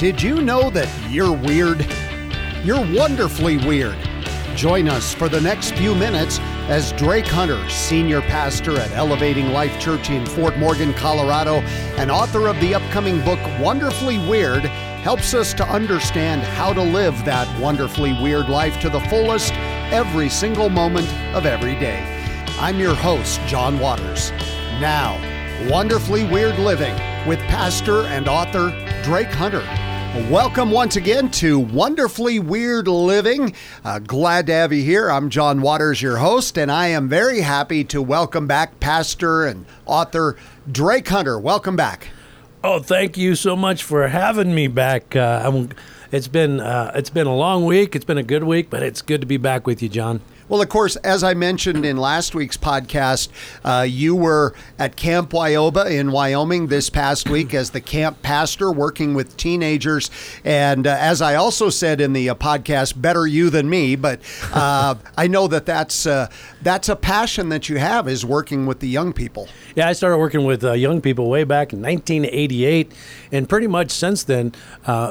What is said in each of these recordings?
Did you know that you're weird? You're wonderfully weird. Join us for the next few minutes as Drake Hunter, senior pastor at Elevating Life Church in Fort Morgan, Colorado, and author of the upcoming book Wonderfully Weird, helps us to understand how to live that wonderfully weird life to the fullest every single moment of every day. I'm your host, John Waters. Now, Wonderfully Weird Living with pastor and author Drake Hunter. Welcome once again to Wonderfully Weird Living. Uh, glad to have you here. I'm John Waters, your host, and I am very happy to welcome back pastor and author Drake Hunter. Welcome back. Oh, thank you so much for having me back. Uh, it's been uh, it's been a long week. It's been a good week, but it's good to be back with you, John. Well, of course, as I mentioned in last week's podcast, uh, you were at Camp Wyoba in Wyoming this past week as the camp pastor working with teenagers. And uh, as I also said in the uh, podcast, better you than me, but uh, I know that that's, uh, that's a passion that you have is working with the young people. Yeah, I started working with uh, young people way back in 1988, and pretty much since then,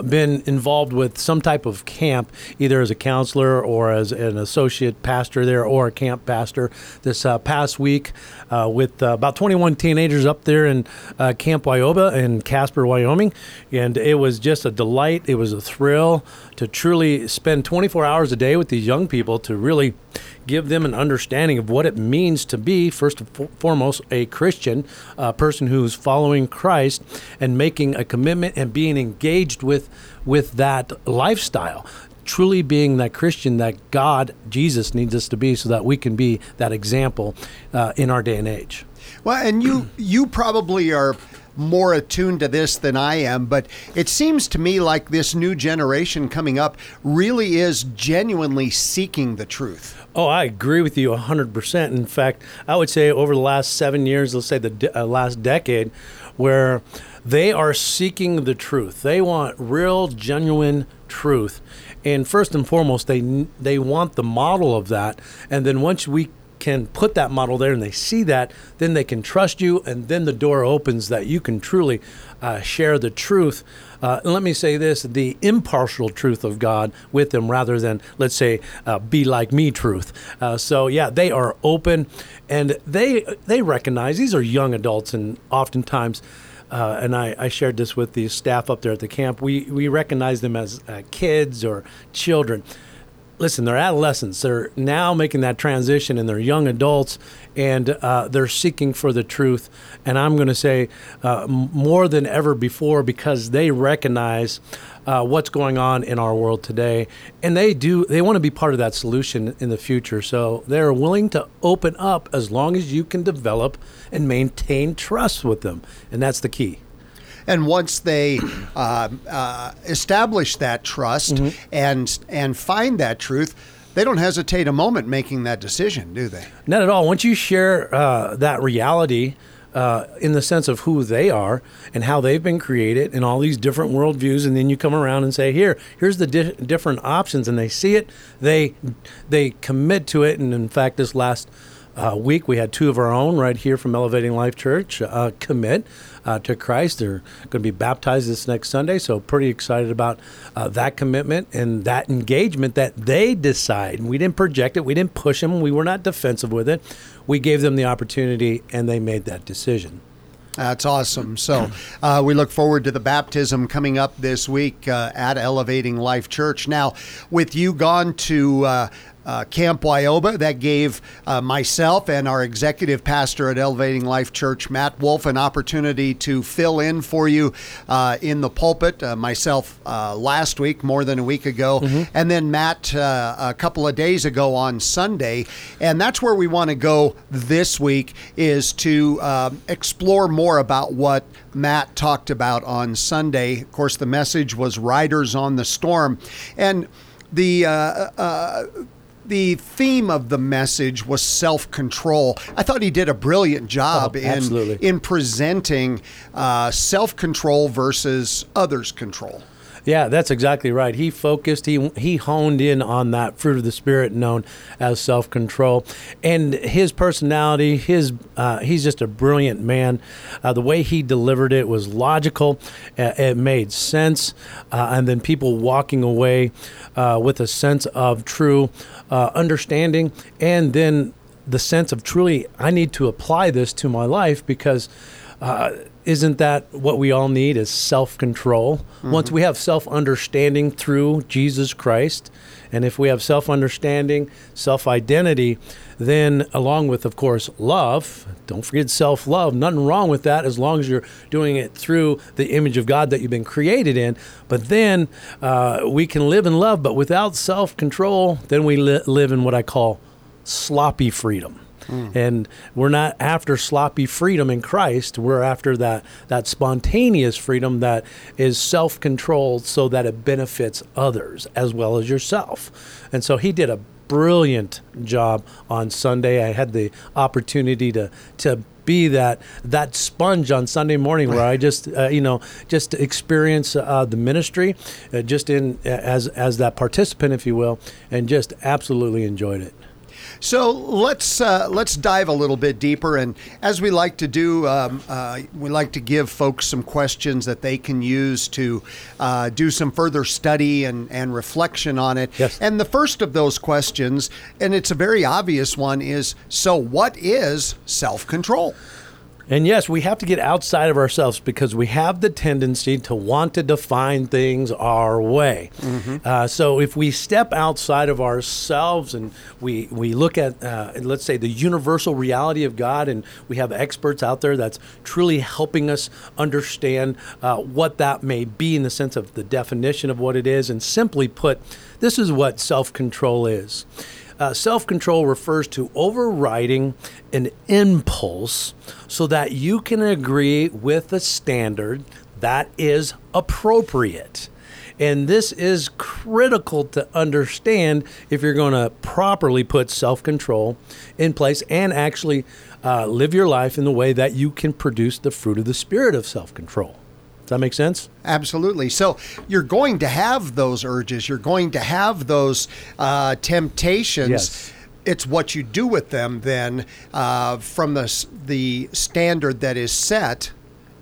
been involved with some type of camp, either as a counselor or as an associate pastor there or a camp pastor this uh, past week uh, with uh, about 21 teenagers up there in uh, Camp Wyoba in Casper, Wyoming. And it was just a delight. It was a thrill to truly spend 24 hours a day with these young people to really give them an understanding of what it means to be, first and foremost, a Christian, a person who's following Christ and making a commitment and being engaged with with that lifestyle truly being that Christian that God, Jesus, needs us to be so that we can be that example uh, in our day and age. Well, and you you probably are more attuned to this than I am, but it seems to me like this new generation coming up really is genuinely seeking the truth. Oh, I agree with you 100%. In fact, I would say over the last seven years, let's say the de- uh, last decade, where they are seeking the truth. They want real, genuine truth. And first and foremost they they want the model of that. And then once we can put that model there and they see that then they can trust you. And then the door opens that you can truly uh, share the truth. Uh, let me say this the impartial truth of god with them rather than let's say uh, be like me truth. Uh, so yeah they are open. And they they recognize these are young adults and oftentimes uh, and I, I, shared this with the staff up there at the camp. We we recognize them as uh, kids or children. Listen, they're adolescents. They're now making that transition, and they're young adults, and uh, they're seeking for the truth. And I'm going to say uh, more than ever before because they recognize uh, what's going on in our world today, and they do they want to be part of that solution in the future. So they're willing to open up as long as you can develop and maintain trust with them, and that's the key. And once they uh, uh, establish that trust mm-hmm. and and find that truth, they don't hesitate a moment making that decision, do they? Not at all. Once you share uh, that reality uh, in the sense of who they are and how they've been created and all these different worldviews and then you come around and say here here's the di- different options and they see it they they commit to it and in fact this last uh, week we had two of our own right here from elevating life church uh, commit uh, to Christ. They're going to be baptized this next Sunday, so pretty excited about uh, that commitment and that engagement that they decide. We didn't project it, we didn't push them, we were not defensive with it. We gave them the opportunity, and they made that decision. That's awesome. So uh, we look forward to the baptism coming up this week uh, at Elevating Life Church. Now, with you gone to uh, uh, Camp Wyoba that gave uh, myself and our executive pastor at Elevating Life Church, Matt Wolf, an opportunity to fill in for you uh, in the pulpit. Uh, myself uh, last week, more than a week ago, mm-hmm. and then Matt uh, a couple of days ago on Sunday. And that's where we want to go this week is to explore more about what Matt talked about on Sunday. Of course, the message was Riders on the Storm. And the the theme of the message was self control. I thought he did a brilliant job oh, in in presenting uh, self control versus others' control. Yeah, that's exactly right. He focused, he he honed in on that fruit of the spirit known as self-control, and his personality, his uh, he's just a brilliant man. Uh, the way he delivered it was logical, uh, it made sense, uh, and then people walking away uh, with a sense of true uh, understanding, and then the sense of truly, I need to apply this to my life because uh, isn't that what we all need is self-control? Mm-hmm. once we have self-understanding through jesus christ and if we have self-understanding self-identity then along with of course love don't forget self-love nothing wrong with that as long as you're doing it through the image of god that you've been created in. But then uh, we can live in love but without self-control then we li- live in what i call sloppy freedom Mm. And we're not after sloppy freedom in Christ. We're after that that spontaneous freedom that is self-controlled so that it benefits others as well as yourself. And so he did a brilliant job on Sunday. I had the opportunity to to be that that sponge on Sunday morning where I just uh, you know just experience uh, the ministry, uh, just in as as that participant, if you will, and just absolutely enjoyed it. So let's uh, let's dive a little bit deeper, and as we like to do, um, uh, we like to give folks some questions that they can use to uh, do some further study and, and reflection on it. Yes. And the first of those questions, and it's a very obvious one, is so what is self control? And yes, we have to get outside of ourselves because we have the tendency to want to define things our way. Mm-hmm. Uh, so if we step outside of ourselves and we we look at uh, let's say the universal reality of God, and we have experts out there that's truly helping us understand uh, what that may be in the sense of the definition of what it is, and simply put, this is what self control is. Uh, Self control refers to overriding an impulse so that you can agree with a standard that is appropriate. And this is critical to understand if you're going to properly put self control in place and actually uh, live your life in the way that you can produce the fruit of the spirit of self control. Does that make sense? Absolutely. So you're going to have those urges. You're going to have those uh, temptations. Yes. It's what you do with them then uh, from the the standard that is set,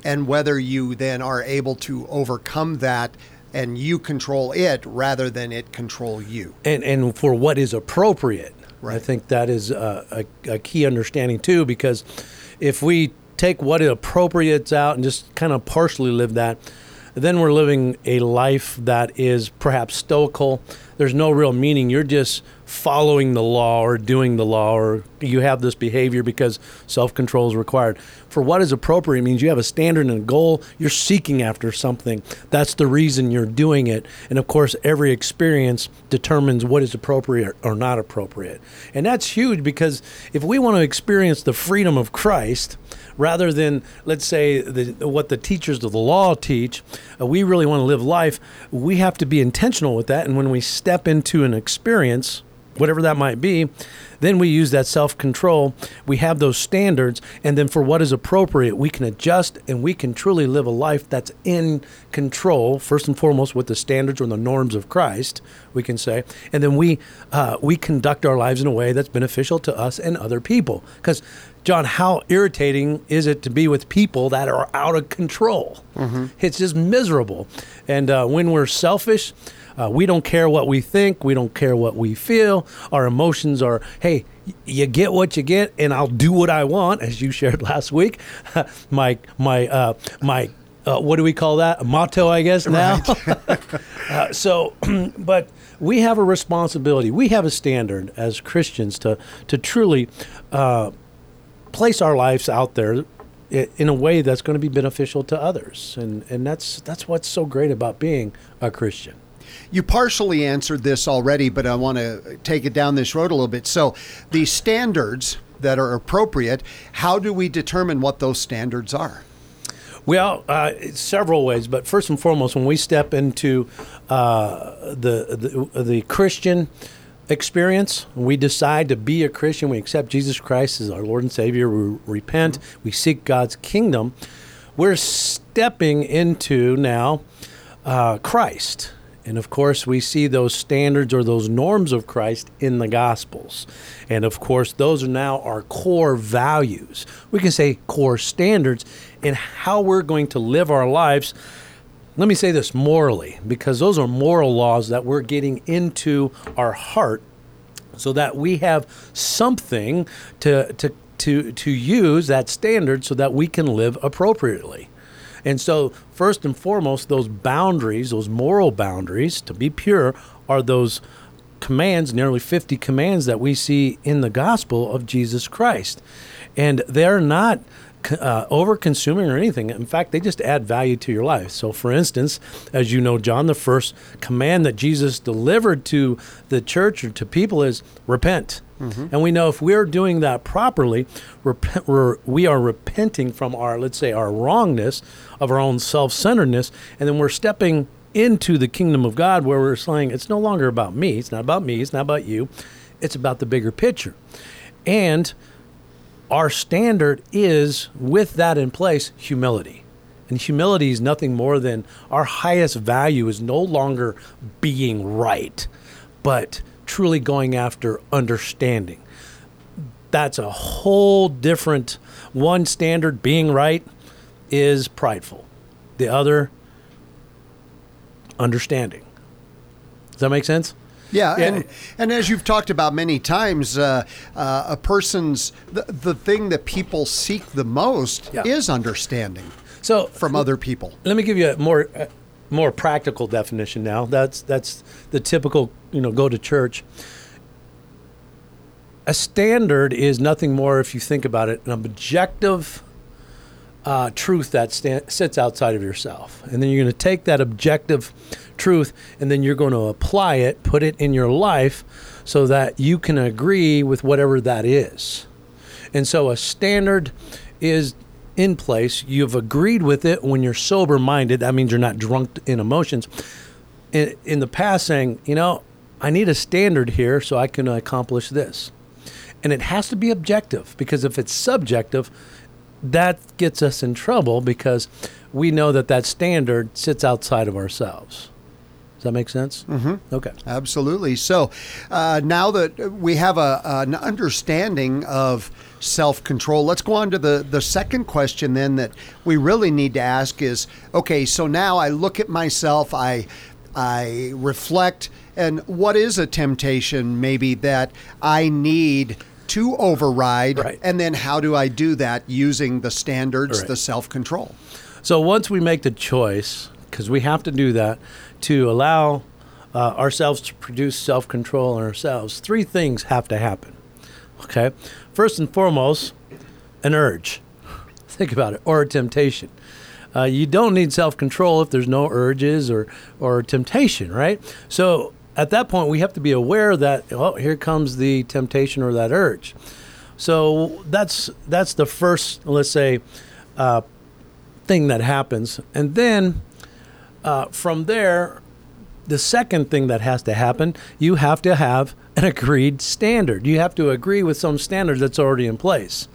and whether you then are able to overcome that and you control it rather than it control you. And and for what is appropriate. Right. I think that is a, a, a key understanding too, because if we take what appropriates out and just kind of partially live that, then we're living a life that is perhaps stoical. There's no real meaning. You're just following the law or doing the law, or you have this behavior because self control is required. For what is appropriate means you have a standard and a goal. You're seeking after something. That's the reason you're doing it. And of course, every experience determines what is appropriate or not appropriate. And that's huge because if we want to experience the freedom of Christ, rather than let's say the, what the teachers of the law teach uh, we really want to live life we have to be intentional with that and when we step into an experience whatever that might be, then we use that self control. We have those standards, and then for what is appropriate, we can adjust and we can truly live a life that's in control, first and foremost, with the standards or the norms of Christ, we can say. And then we, uh, we conduct our lives in a way that's beneficial to us and other people. Because, John, how irritating is it to be with people that are out of control? Mm-hmm. It's just miserable. And uh, when we're selfish, uh, we don't care what we think. We don't care what we feel. Our emotions are, hey, you get what you get, and I'll do what I want, as you shared last week. my my uh, my uh, what do we call that? A motto, I guess now. Right. uh, so, but we have a responsibility. We have a standard as Christians to to truly uh, place our lives out there in a way that's going to be beneficial to others, and and that's that's what's so great about being a Christian. You partially answered this already, but I want to take it down this road a little bit. So, the standards that are appropriate, how do we determine what those standards are? Well, uh, several ways, but first and foremost, when we step into uh, the, the, the Christian experience, we decide to be a Christian, we accept Jesus Christ as our Lord and Savior, we repent, we seek God's kingdom. We're stepping into now uh, Christ. And of course, we see those standards or those norms of Christ in the Gospels. And of course, those are now our core values. We can say core standards in how we're going to live our lives. Let me say this morally, because those are moral laws that we're getting into our heart so that we have something to, to, to, to use that standard so that we can live appropriately. And so, first and foremost, those boundaries, those moral boundaries, to be pure, are those commands, nearly 50 commands that we see in the gospel of Jesus Christ. And they're not uh, over consuming or anything. In fact, they just add value to your life. So, for instance, as you know, John, the first command that Jesus delivered to the church or to people is repent. Mm-hmm. And we know if we're doing that properly, rep- we're, we are repenting from our, let's say, our wrongness of our own self centeredness, and then we're stepping into the kingdom of God where we're saying it's no longer about me, it's not about me, it's not about you, it's about the bigger picture. And our standard is, with that in place, humility. And humility is nothing more than our highest value is no longer being right, but truly going after understanding. That's a whole different one standard being right is prideful. The other understanding. Does that make sense? Yeah, yeah, and and as you've talked about many times, uh, uh, a person's the, the thing that people seek the most yeah. is understanding. So from other people. Let me give you a more uh, more practical definition now. That's that's the typical you know go to church. A standard is nothing more, if you think about it, an objective uh, truth that sits outside of yourself, and then you're going to take that objective truth and then you're going to apply it, put it in your life, so that you can agree with whatever that is. And so a standard is in place. You've agreed with it when you're sober minded. That means you're not drunk in emotions. In, the past, saying, you know, I need a standard here so I can accomplish this. And it has to be objective because if it's subjective, that gets us in trouble because we know that that standard sits outside of ourselves. Does that make sense? Mm-hmm. Okay. Absolutely. So uh, now that we have a, an understanding of self control, let's go on to the, the second question then that we really need to ask is okay, so now I look at myself, I, I reflect, and what is a temptation maybe that I need? To override, right. and then how do I do that using the standards, right. the self control? So once we make the choice, because we have to do that, to allow uh, ourselves to produce self control in ourselves, three things have to happen. Okay? First and foremost, an urge. Think about it, or a temptation. Uh, you don't need self control if there's no urges or, or temptation, right? So at that point, we have to be aware that, oh, here comes the temptation or that urge. So that's that's the first, let's say, uh, thing that happens, and then uh, from there, the second thing that has to happen, you have to have an agreed standard. You have to agree with some standard that's already in place.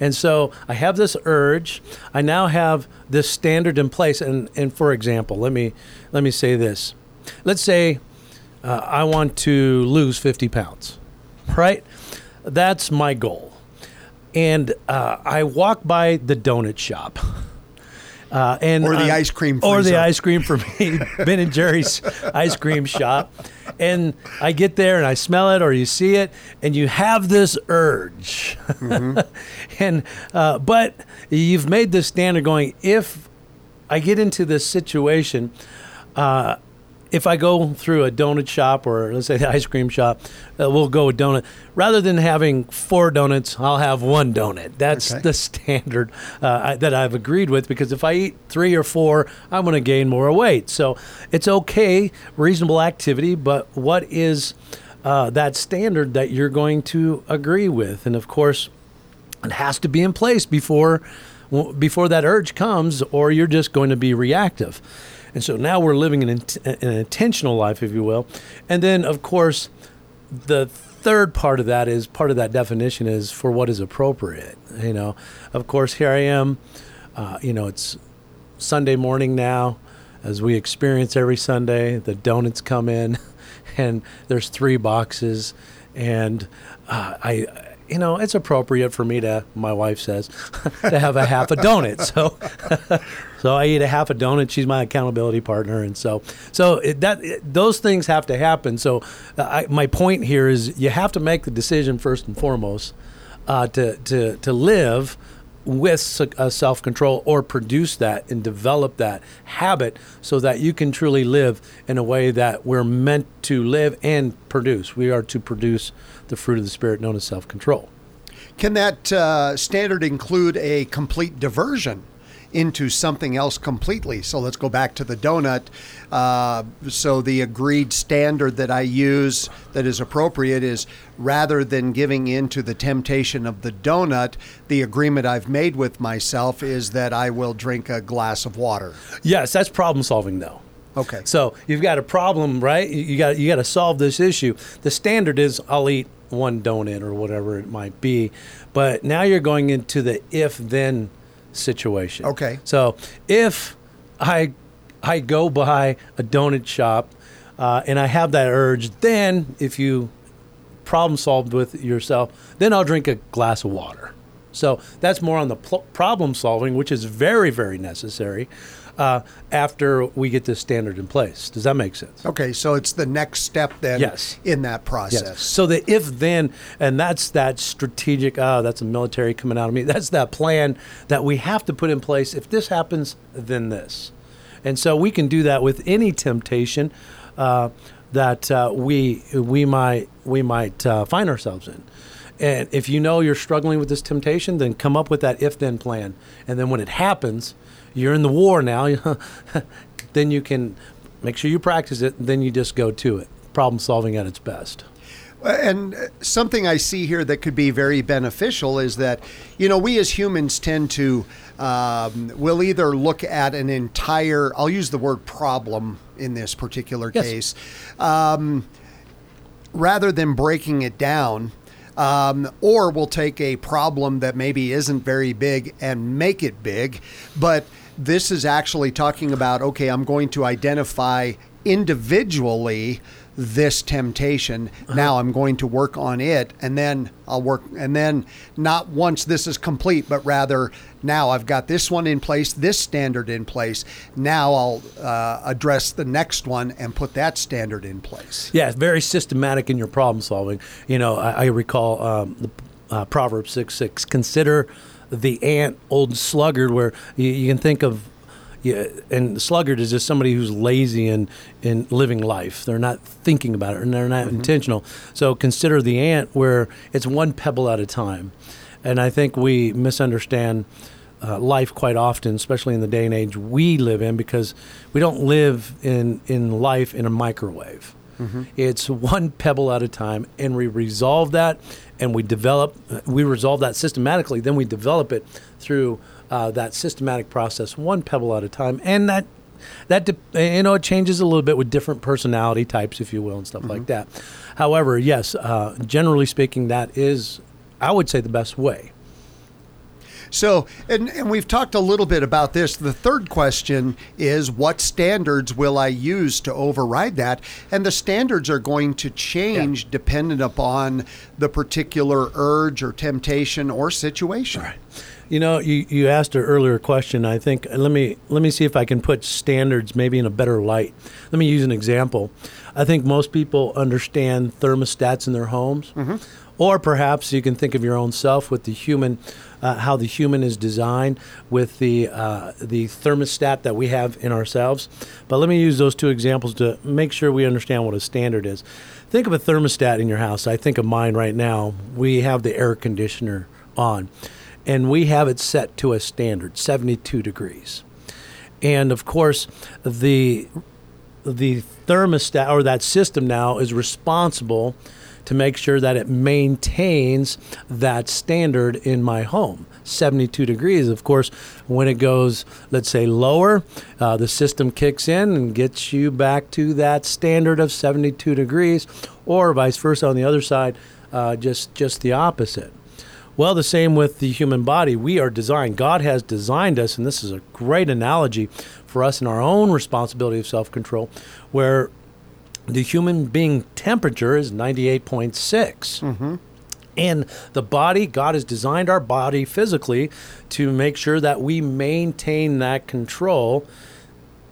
And so I have this urge. I now have this standard in place. And, and for example, let me let me say this. Let's say uh, I want to lose 50 pounds, right? That's my goal. And uh, I walk by the donut shop. Uh, and or the ice cream, freezer. or the ice cream for me, Ben and Jerry's ice cream shop. And I get there and I smell it, or you see it, and you have this urge. Mm-hmm. and uh, but you've made this standard going. If I get into this situation, uh, if I go through a donut shop or let's say the ice cream shop, uh, we'll go with donut. Rather than having four donuts, I'll have one donut. That's okay. the standard uh, that I've agreed with because if I eat three or four, I'm going to gain more weight. So it's okay, reasonable activity, but what is uh, that standard that you're going to agree with? And of course, it has to be in place before before that urge comes, or you're just going to be reactive. And so now we're living an, an intentional life, if you will. And then, of course, the third part of that is part of that definition is for what is appropriate. You know, of course, here I am. Uh, you know, it's Sunday morning now. as we experience every Sunday, the donuts come in, and there's three boxes, and uh, I, you know, it's appropriate for me to, my wife says, to have a half a donut. So, so I eat a half a donut. She's my accountability partner, and so, so it, that it, those things have to happen. So, uh, I, my point here is you have to make the decision first and foremost uh, to to to live with uh, self control or produce that and develop that habit so that you can truly live in a way that we're meant to live and produce. We are to produce the fruit of the Spirit known as self control. Can that uh, standard include a complete diversion? into something else completely. So let's go back to the donut. Uh, so the agreed standard that I use that is appropriate is rather than giving in to the temptation of the donut, the agreement I've made with myself is that I will drink a glass of water. Yes, that's problem solving though. Okay. So you've got a problem, right? You got you got to solve this issue. The standard is I'll eat one donut or whatever it might be, but now you're going into the if then situation. Okay. So if I I go by a donut shop uh, and I have that urge, then if you problem solved with yourself, then I'll drink a glass of water. So that's more on the pl- problem solving, which is very very necessary uh, after we get this standard in place. Does that make sense? Okay, so it's the next step then yes. in that process. Yes. So the if then, and that's that strategic, oh, that's a military coming out of me. That's that plan that we have to put in place. If this happens, then this. And so we can do that with any temptation uh, that uh, we we might we might uh, find ourselves in. And if you know you're struggling with this temptation, then come up with that if then plan. And then when it happens, you're in the war now, then you can make sure you practice it, then you just go to it. Problem solving at its best. And something I see here that could be very beneficial is that, you know, we as humans tend to, um, we'll either look at an entire, I'll use the word problem in this particular yes. case, um, rather than breaking it down. Um, or we'll take a problem that maybe isn't very big and make it big. But this is actually talking about okay, I'm going to identify individually this temptation. Uh-huh. Now I'm going to work on it, and then I'll work, and then not once this is complete, but rather now I've got this one in place, this standard in place. Now I'll uh, address the next one and put that standard in place. Yeah, very systematic in your problem solving. You know, I, I recall um, the uh, Proverbs six six. Consider the ant, old sluggard, where you, you can think of yeah, and sluggard is just somebody who's lazy in in living life. They're not thinking about it, and they're not mm-hmm. intentional. So consider the ant, where it's one pebble at a time. And I think we misunderstand uh, life quite often, especially in the day and age we live in, because we don't live in in life in a microwave. Mm-hmm. It's one pebble at a time, and we resolve that, and we develop. We resolve that systematically. Then we develop it through uh, that systematic process, one pebble at a time, and that that de- you know it changes a little bit with different personality types, if you will, and stuff mm-hmm. like that. However, yes, uh, generally speaking, that is, I would say, the best way. So, and, and we've talked a little bit about this. The third question is what standards will I use to override that? And the standards are going to change yeah. dependent upon the particular urge or temptation or situation. Right. You know, you, you asked an earlier question. I think let me let me see if I can put standards maybe in a better light. Let me use an example. I think most people understand thermostats in their homes, mm-hmm. or perhaps you can think of your own self with the human, uh, how the human is designed with the uh, the thermostat that we have in ourselves. But let me use those two examples to make sure we understand what a standard is. Think of a thermostat in your house. I think of mine right now. We have the air conditioner on and we have it set to a standard 72 degrees. And of course, the the thermostat or that system now is responsible to make sure that it maintains that standard in my home 72 degrees of course when it goes let's say lower uh, the system kicks in and gets you back to that standard of 72 degrees or vice versa on the other side uh, just just the opposite Well, the same with the human body. We are designed, God has designed us, and this is a great analogy for us in our own responsibility of self control, where the human being temperature is 98.6. Mm-hmm. And the body, God has designed our body physically to make sure that we maintain that control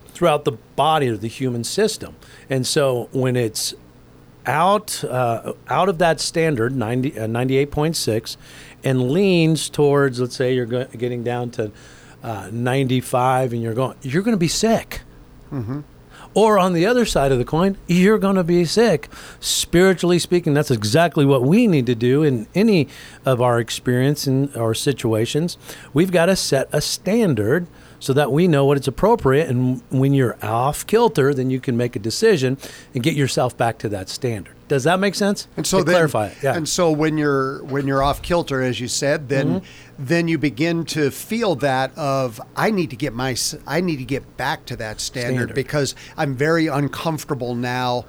throughout the body of the human system. And so when it's out uh, out of that standard 90, uh, 98.6 and leans towards let's say you're go- getting down to uh, 95 and you're going you're going to be sick mm-hmm. Or on the other side of the coin you're going to be sick spiritually speaking that's exactly what we need to do in any of our experience in our situations we've got to set a standard so that we know what it's appropriate. And when you're off kilter, then you can make a decision and get yourself back to that standard. Does that make sense? And so to then, clarify it. Yeah. And so when you're when you're off kilter, as you said, then mm-hmm. then you begin to feel that of I need to get my I need to get back to that standard, standard. because I'm very uncomfortable now,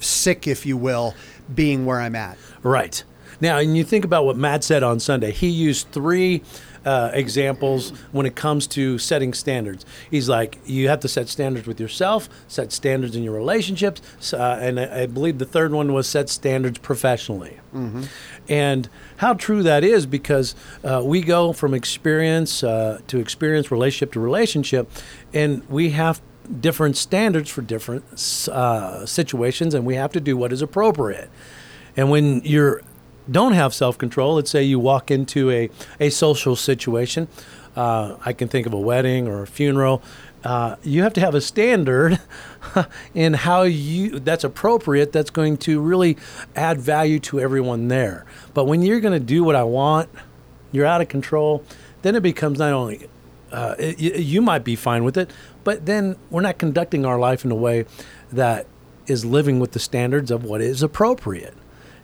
sick, if you will, being where I'm at. Right. Now, and you think about what Matt said on Sunday. He used three uh, examples when it comes to setting standards. He's like, you have to set standards with yourself, set standards in your relationships, uh, and I, I, believe the third one was set standards professionally. Mm-hmm. And how true that is because uh, we go from experience uh, to experience, relationship to relationship, and we have different standards for different uh, situations, and we have to do what is appropriate. And when you're don't have self control, let's say you walk into a, a social situation, uh, I can think of a wedding or a funeral. Uh, you have to have a standard in how you that's appropriate that's going to really add value to everyone there. But when you're going to do what I want, you're out of control, then it becomes not only uh, it, you might be fine with it, but then we're not conducting our life in a way that is living with the standards of what is appropriate.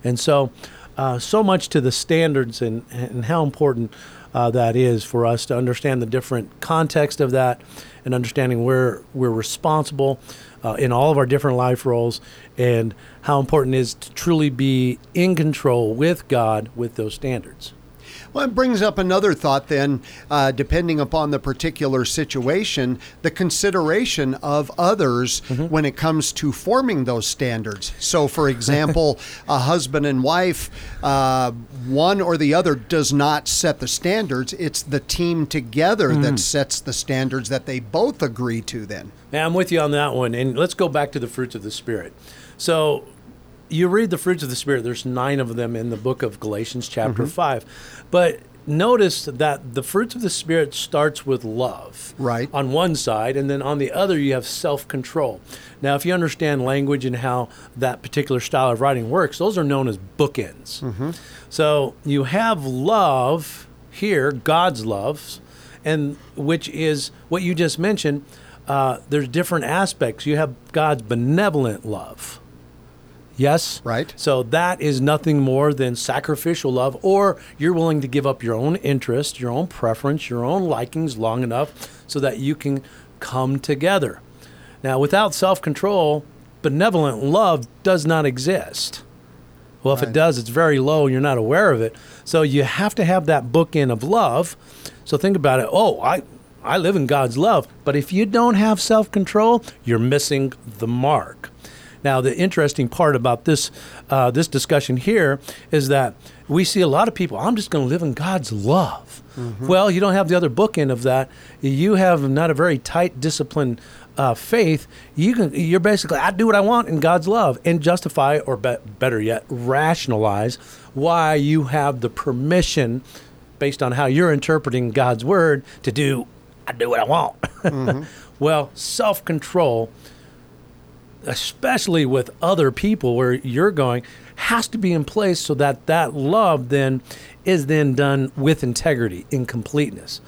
And so uh, so much to the standards and, and how important uh, that is for us to understand the different context of that and understanding where we're responsible uh, in all of our different life roles and how important it is to truly be in control with God with those standards. Well, it brings up another thought then, uh, depending upon the particular situation, the consideration of others mm-hmm. when it comes to forming those standards. So, for example, a husband and wife, uh, one or the other does not set the standards. It's the team together mm. that sets the standards that they both agree to then. Yeah, I'm with you on that one. And let's go back to the fruits of the Spirit. So, you read the fruits of the spirit there's nine of them in the book of galatians chapter mm-hmm. 5 but notice that the fruits of the spirit starts with love right. on one side and then on the other you have self-control. Now if you understand language and how that particular style of writing works those are known as bookends. Mm-hmm. so you have love here god's love and which is what you just mentioned uh, there's different aspects. You have god's benevolent love Yes. Right. So that is nothing more than sacrificial love, or you're willing to give up your own interest, your own preference, your own likings long enough so that you can come together. Now, without self control, benevolent love does not exist. Well, if right. it does, it's very low and you're not aware of it. So you have to have that book bookend of love. So think about it. Oh, I, I live in God's love. But if you don't have self control, you're missing the mark. Now, the interesting part about this uh, this discussion here is that we see a lot of people. I'm just going to live in God's love. Mm-hmm. Well, you don't have the other bookend of that. You have not a very tight discipline. Uh, faith, you can you're basically I do what I want in God's love and justify or be, better yet rationalize why you have the permission based on how you're interpreting God's word to do I do what I want. Mm-hmm. well, self-control especially with other people where you're going, has to be in place so that that love then is then done with integrity, in completeness.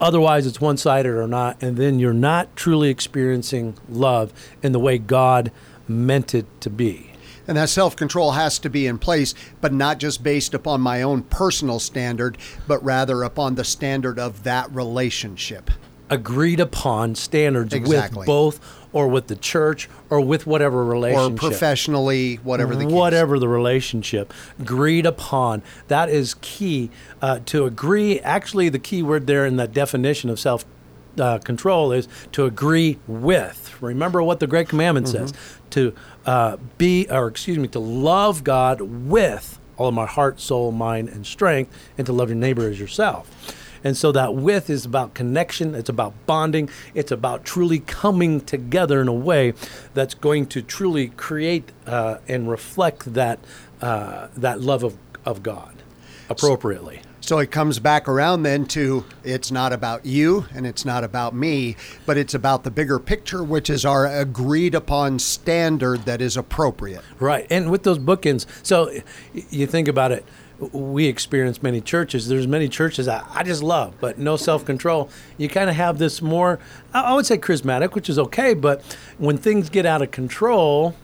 Otherwise, it's one sided or not, and then you're not truly experiencing love in the way God meant it to be. And that self control has to be in place, but not just based upon my own personal standard, but rather upon the standard of that relationship. agreed upon standards Exactly. with both or with the church or with whatever relationship. or professionally, whatever the case. whatever the relationship agreed upon that is key uh, to agree actually the key word there in that definition of self uh, control is to agree with remember what the great commandment Mm-hmm. says to uh, be or excuse me to love god with all of my heart soul mind and strength and to love your neighbor as yourself and so that with is about connection, it's about bonding, it's about truly coming together in a way that's going to truly create uh, and reflect that uh, that love of, of God appropriately. So it comes back around then to it's not about you and it's not about me, but it's about the bigger picture, which is our agreed upon standard that is appropriate. Right. And with those bookends, so you think about it, we experience many churches. There's many churches I, I just love, but no self control. You kind of have this more, I I would say charismatic, which is okay, but when things get out of control,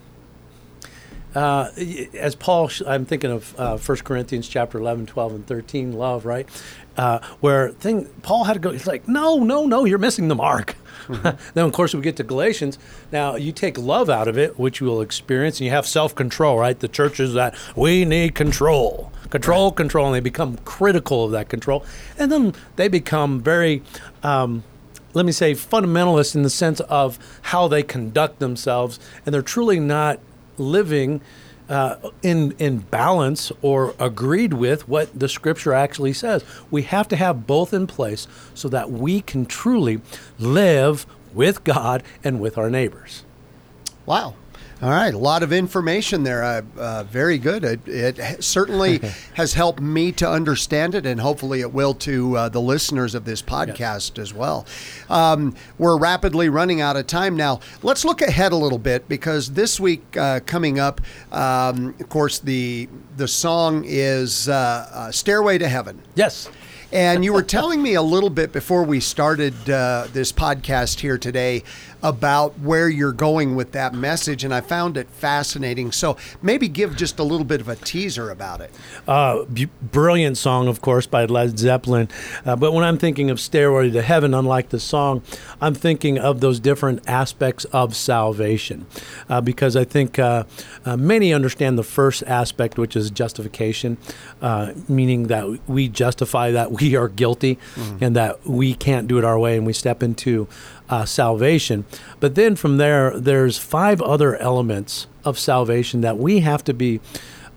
uh, as Paul, I'm thinking of uh, 1 Corinthians chapter 11, 12, and 13, love, right? Uh, where thing Paul had to go, he's like, no, no, no, you're missing the mark. then, of course, we get to Galatians. Now, you take love out of it, which you will experience, and you have self control, right? The churches that we need control, control, control, and they become critical of that control. And then they become very, um, let me say, fundamentalist in the sense of how they conduct themselves, and they're truly not living uh, in in balance or agreed with what the scripture actually says. We have to have both in place so that we can truly live with God and with our neighbors. Wow. All right, a lot of information there. Uh, uh, very good. It, it certainly has helped me to understand it, and hopefully it will to uh, the listeners of this podcast as well. Um, we're rapidly running out of time now. Let's look ahead a little bit because this week uh, coming up, um, of course, the the song is uh, uh, "Stairway to Heaven." Yes. And you were telling me a little bit before we started uh, this podcast here today about where you're going with that message, and I found it fascinating. So maybe give just a little bit of a teaser about it. Uh, b- brilliant song, of course, by Led Zeppelin. Uh, but when I'm thinking of Stairway to Heaven, unlike the song, I'm thinking of those different aspects of salvation. Uh, because I think uh, uh, many understand the first aspect, which is justification, uh, meaning that we justify that we are guilty and that we can't do it our way, and we step into uh, salvation. But then from there, there's five other elements of salvation that we have to be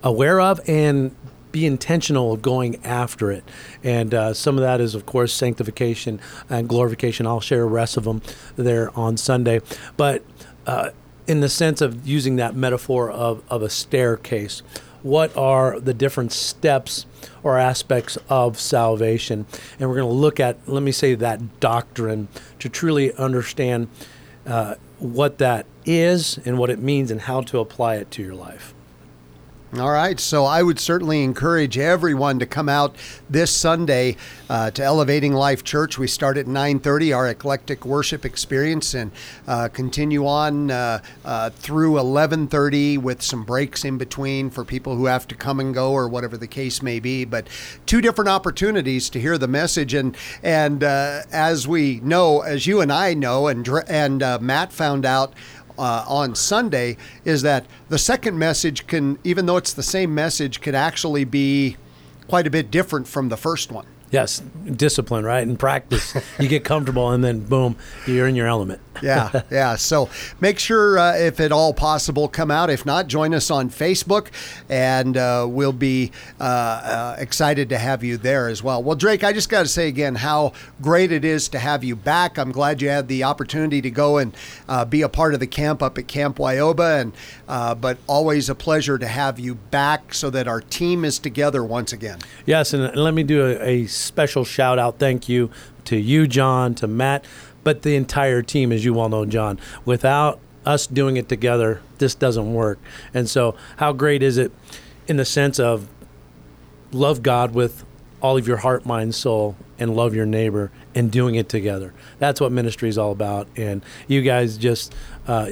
aware of and be intentional of going after it. And uh, some of that is, of course, sanctification and glorification. I'll share the rest of them there on Sunday. But uh, in the sense of using that metaphor of, of a staircase, what are the different steps or aspects of salvation? And we're going to look at, let me say, that doctrine to truly understand uh, what that is and what it means and how to apply it to your life. All right, so I would certainly encourage everyone to come out this Sunday uh, to Elevating Life Church. We start at 9:30, our eclectic worship experience, and uh, continue on uh, uh, through 11:30 with some breaks in between for people who have to come and go or whatever the case may be. But two different opportunities to hear the message, and and uh, as we know, as you and I know, and and uh, Matt found out uh, on Sunday is that the second message can, even though it's the same message, could actually be quite a bit different from the first one. Yes, discipline, right? And practice. you get comfortable, and then boom, you're in your element. Yeah, yeah. So make sure, uh, if at all possible, come out. If not, join us on Facebook, and uh, we'll be uh, uh, excited to have you there as well. Well, Drake, I just got to say again how great it is to have you back. I'm glad you had the opportunity to go and uh, be a part of the camp up at Camp Wyoba, and uh, but always a pleasure to have you back so that our team is together once again. Yes, and let me do a, a special shout out. Thank you to you, John, to Matt, but the entire team, as you all know, John. Without us doing it together, this doesn't work. And so, how great is it in the sense of love God with all of your heart, mind, soul, and love your neighbor and doing it together? That's what ministry is all about. And you guys just, uh,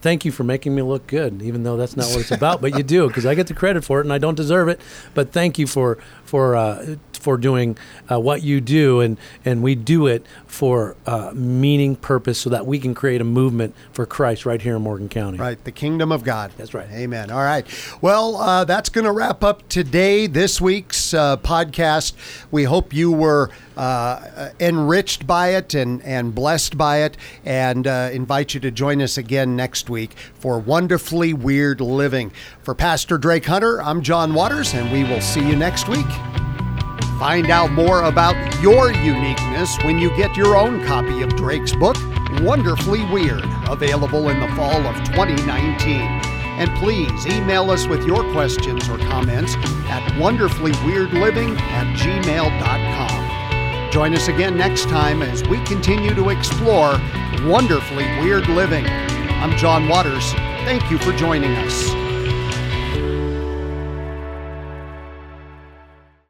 thank you for making me look good, even though that's not what it's about. but you do because I get the credit for it, and I don't deserve it. But thank you for for uh, for doing uh, what you do, and and we do it for uh, meaning, purpose, so that we can create a movement for Christ right here in Morgan County. Right, the kingdom of God. That's right. Amen. All right. Well, uh, that's going to wrap up today, this week's uh, podcast. We hope you were uh, enriched by it and, and blessed by it, and uh, invite you to join us again next week for Wonderfully Weird Living. For Pastor Drake Hunter, I'm John Waters, and we will see you next week. Find out more about your uniqueness when you get your own copy of Drake's book, Wonderfully Weird, available in the fall of 2019. And please email us with your questions or comments at wonderfullyweirdliving at gmail.com. Join us again next time as we continue to explore wonderfully weird living. I'm John Waters. Thank you for joining us.